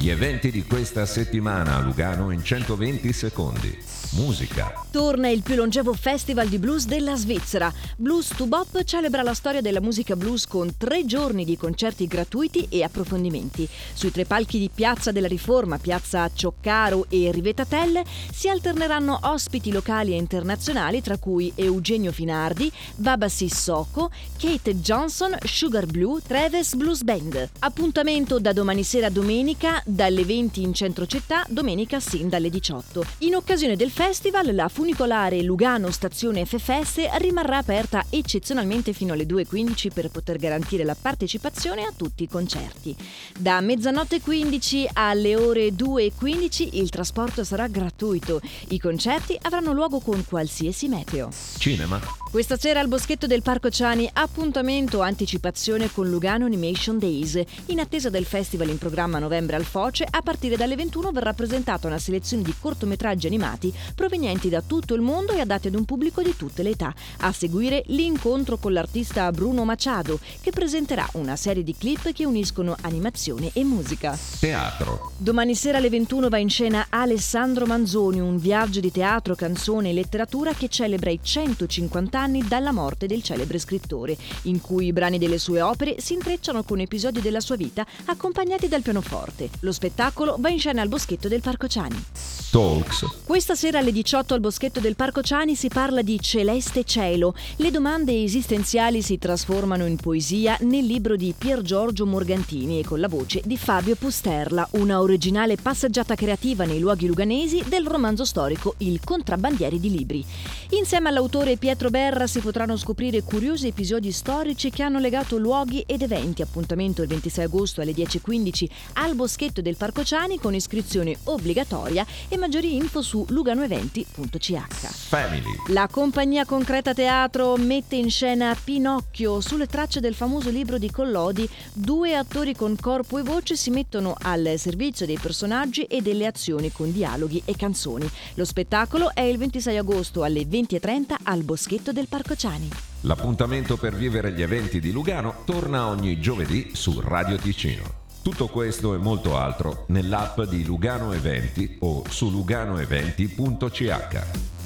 Gli eventi di questa settimana a Lugano in 120 secondi. Musica. Torna il più longevo festival di blues della Svizzera. Blues to Bop celebra la storia della musica blues con tre giorni di concerti gratuiti e approfondimenti. Sui tre palchi di Piazza della Riforma, Piazza Cioccaro e Rivetatelle si alterneranno ospiti locali e internazionali tra cui Eugenio Finardi, Baba Sissoko, Kate Johnson, Sugar Blue, Travis Blues Band. Appuntamento da domani sera a domenica dalle 20 in centro città, domenica sin dalle 18. In occasione del festival, la funicolare Lugano Stazione FFS rimarrà aperta eccezionalmente fino alle 2.15 per poter garantire la partecipazione a tutti i concerti. Da mezzanotte 15 alle ore 2.15 il trasporto sarà gratuito. I concerti avranno luogo con qualsiasi meteo. Cinema. Questa sera al Boschetto del Parco Ciani appuntamento anticipazione con Lugano Animation Days. In attesa del festival in programma a novembre al Foce, a partire dalle 21 verrà presentata una selezione di cortometraggi animati provenienti da tutto il mondo e adatti ad un pubblico di tutte le età. A seguire l'incontro con l'artista Bruno Machado, che presenterà una serie di clip che uniscono animazione e musica. Teatro. Domani sera alle 21 va in scena Alessandro Manzoni, un viaggio di teatro, canzone e letteratura che celebra i 150 anni dalla morte del celebre scrittore, in cui i brani delle sue opere si intrecciano con episodi della sua vita accompagnati dal pianoforte. Lo spettacolo va in scena al Boschetto del Parco Ciani. Talks. Questa sera alle 18 al Boschetto del Parco Ciani si parla di Celeste Cielo. Le domande esistenziali si trasformano in poesia nel libro di Pier Giorgio Morgantini e con la voce di Fabio Pusterla, una originale passeggiata creativa nei luoghi luganesi del romanzo storico Il contrabbandieri di libri. Insieme all'autore Pietro Berra si potranno scoprire curiosi episodi storici che hanno legato luoghi ed eventi. Appuntamento il 26 agosto alle 10.15 al Boschetto del Parco Ciani con iscrizione obbligatoria e maggiori info su luganoeventi.ch. Family. La compagnia Concreta Teatro mette in scena Pinocchio. Sulle tracce del famoso libro di Collodi, due attori con corpo e voce si mettono al servizio dei personaggi e delle azioni con dialoghi e canzoni. Lo spettacolo è il 26 agosto alle 20.30 al Boschetto del Parco Ciani. L'appuntamento per vivere gli eventi di Lugano torna ogni giovedì su Radio Ticino. Tutto questo e molto altro nell'app di Lugano Eventi o su luganoeventi.ch.